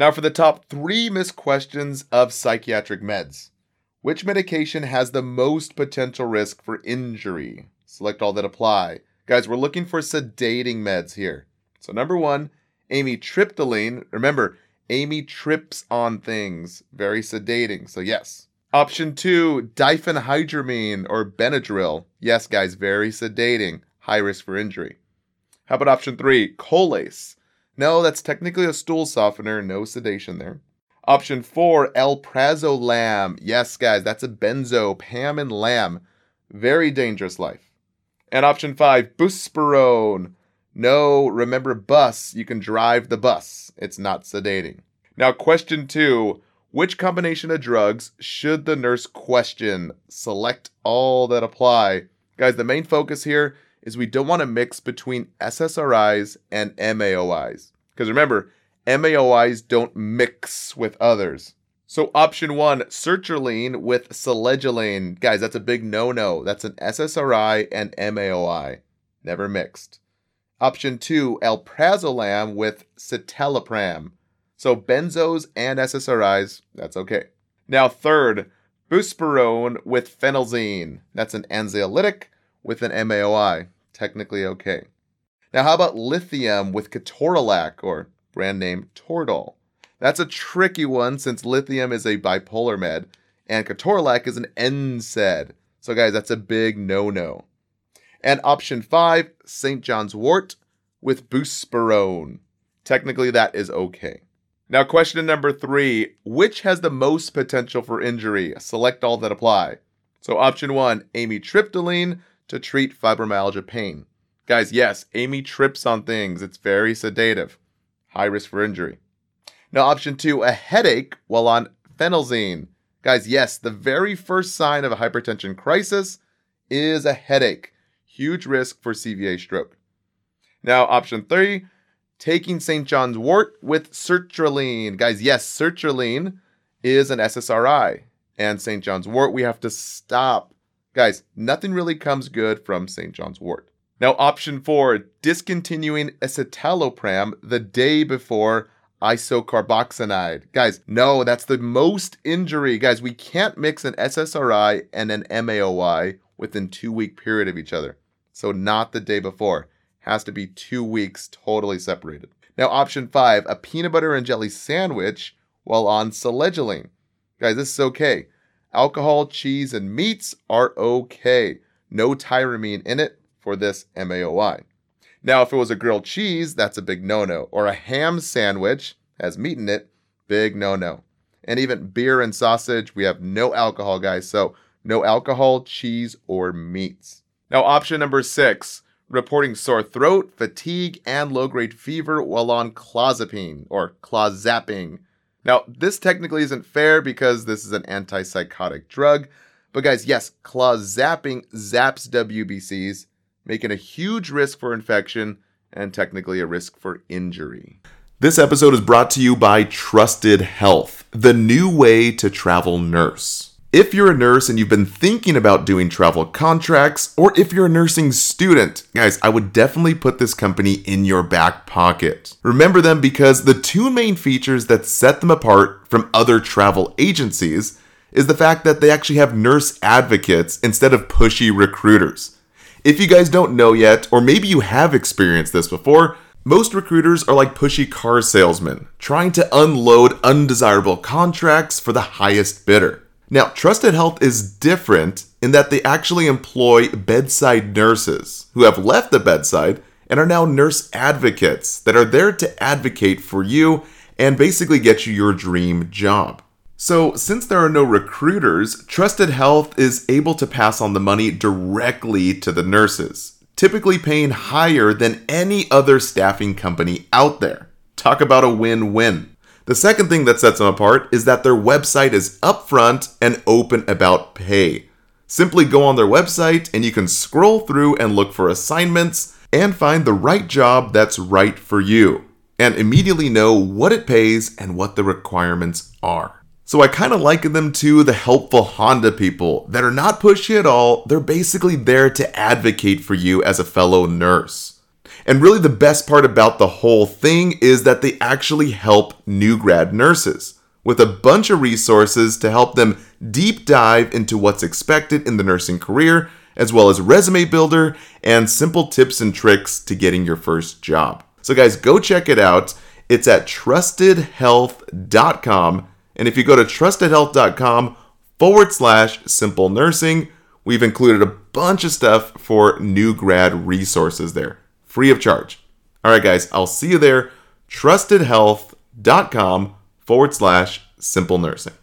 Now, for the top three missed questions of psychiatric meds. Which medication has the most potential risk for injury? Select all that apply. Guys, we're looking for sedating meds here. So, number one, amitriptyline. Remember, Amy trips on things. Very sedating. So, yes. Option two, diphenhydramine or Benadryl. Yes, guys, very sedating. High risk for injury. How about option three, Colace? No, that's technically a stool softener. No sedation there. Option four, alprazolam. Yes, guys, that's a benzo, Pam and Lamb. Very dangerous life. And option five, buspirone. No, remember bus. You can drive the bus. It's not sedating. Now, question two Which combination of drugs should the nurse question? Select all that apply. Guys, the main focus here is we don't want to mix between SSRIs and MAOIs. Because remember, MAOIs don't mix with others. So option one, sertraline with selegiline. Guys, that's a big no-no. That's an SSRI and MAOI. Never mixed. Option two, alprazolam with citalopram. So benzos and SSRIs, that's okay. Now third, buspirone with phenelzine. That's an anxiolytic with an MAOI. Technically okay. Now how about lithium with ketorolac or brand name Toradol? That's a tricky one since lithium is a bipolar med and ketorolac is an NSAID. So guys, that's a big no-no. And option five, St. John's wort with buspirone. Technically, that is okay. Now, question number three Which has the most potential for injury? Select all that apply. So, option one, amitriptyline to treat fibromyalgia pain. Guys, yes, Amy trips on things. It's very sedative. High risk for injury. Now, option two, a headache while on phenelzine. Guys, yes, the very first sign of a hypertension crisis is a headache. Huge risk for CVA stroke. Now, option three, taking St. John's wort with sertraline. Guys, yes, sertraline is an SSRI. And St. John's wort, we have to stop. Guys, nothing really comes good from St. John's wort. Now, option four, discontinuing escitalopram the day before isocarboxamide. Guys, no, that's the most injury. Guys, we can't mix an SSRI and an MAOI within two week period of each other. So not the day before. Has to be two weeks totally separated. Now, option five, a peanut butter and jelly sandwich while on selegiline. Guys, this is okay. Alcohol, cheese, and meats are okay. No tyramine in it for this MAOI. Now, if it was a grilled cheese, that's a big no no. Or a ham sandwich has meat in it, big no no. And even beer and sausage, we have no alcohol, guys. So no alcohol, cheese, or meats. Now, option number six reporting sore throat, fatigue, and low grade fever while on clozapine or clozapine. Now, this technically isn't fair because this is an antipsychotic drug. But guys, yes, claw zapping zaps WBCs, making a huge risk for infection and technically a risk for injury. This episode is brought to you by Trusted Health, the new way to travel nurse. If you're a nurse and you've been thinking about doing travel contracts, or if you're a nursing student, guys, I would definitely put this company in your back pocket. Remember them because the two main features that set them apart from other travel agencies is the fact that they actually have nurse advocates instead of pushy recruiters. If you guys don't know yet, or maybe you have experienced this before, most recruiters are like pushy car salesmen, trying to unload undesirable contracts for the highest bidder. Now, Trusted Health is different in that they actually employ bedside nurses who have left the bedside and are now nurse advocates that are there to advocate for you and basically get you your dream job. So, since there are no recruiters, Trusted Health is able to pass on the money directly to the nurses, typically paying higher than any other staffing company out there. Talk about a win win. The second thing that sets them apart is that their website is upfront and open about pay. Simply go on their website and you can scroll through and look for assignments and find the right job that's right for you, and immediately know what it pays and what the requirements are. So I kind of liken them to the helpful Honda people that are not pushy at all. They're basically there to advocate for you as a fellow nurse. And really, the best part about the whole thing is that they actually help new grad nurses with a bunch of resources to help them deep dive into what's expected in the nursing career, as well as resume builder and simple tips and tricks to getting your first job. So, guys, go check it out. It's at trustedhealth.com. And if you go to trustedhealth.com forward slash simple nursing, we've included a bunch of stuff for new grad resources there, free of charge. All right, guys, I'll see you there. Trustedhealth.com forward slash simple nursing.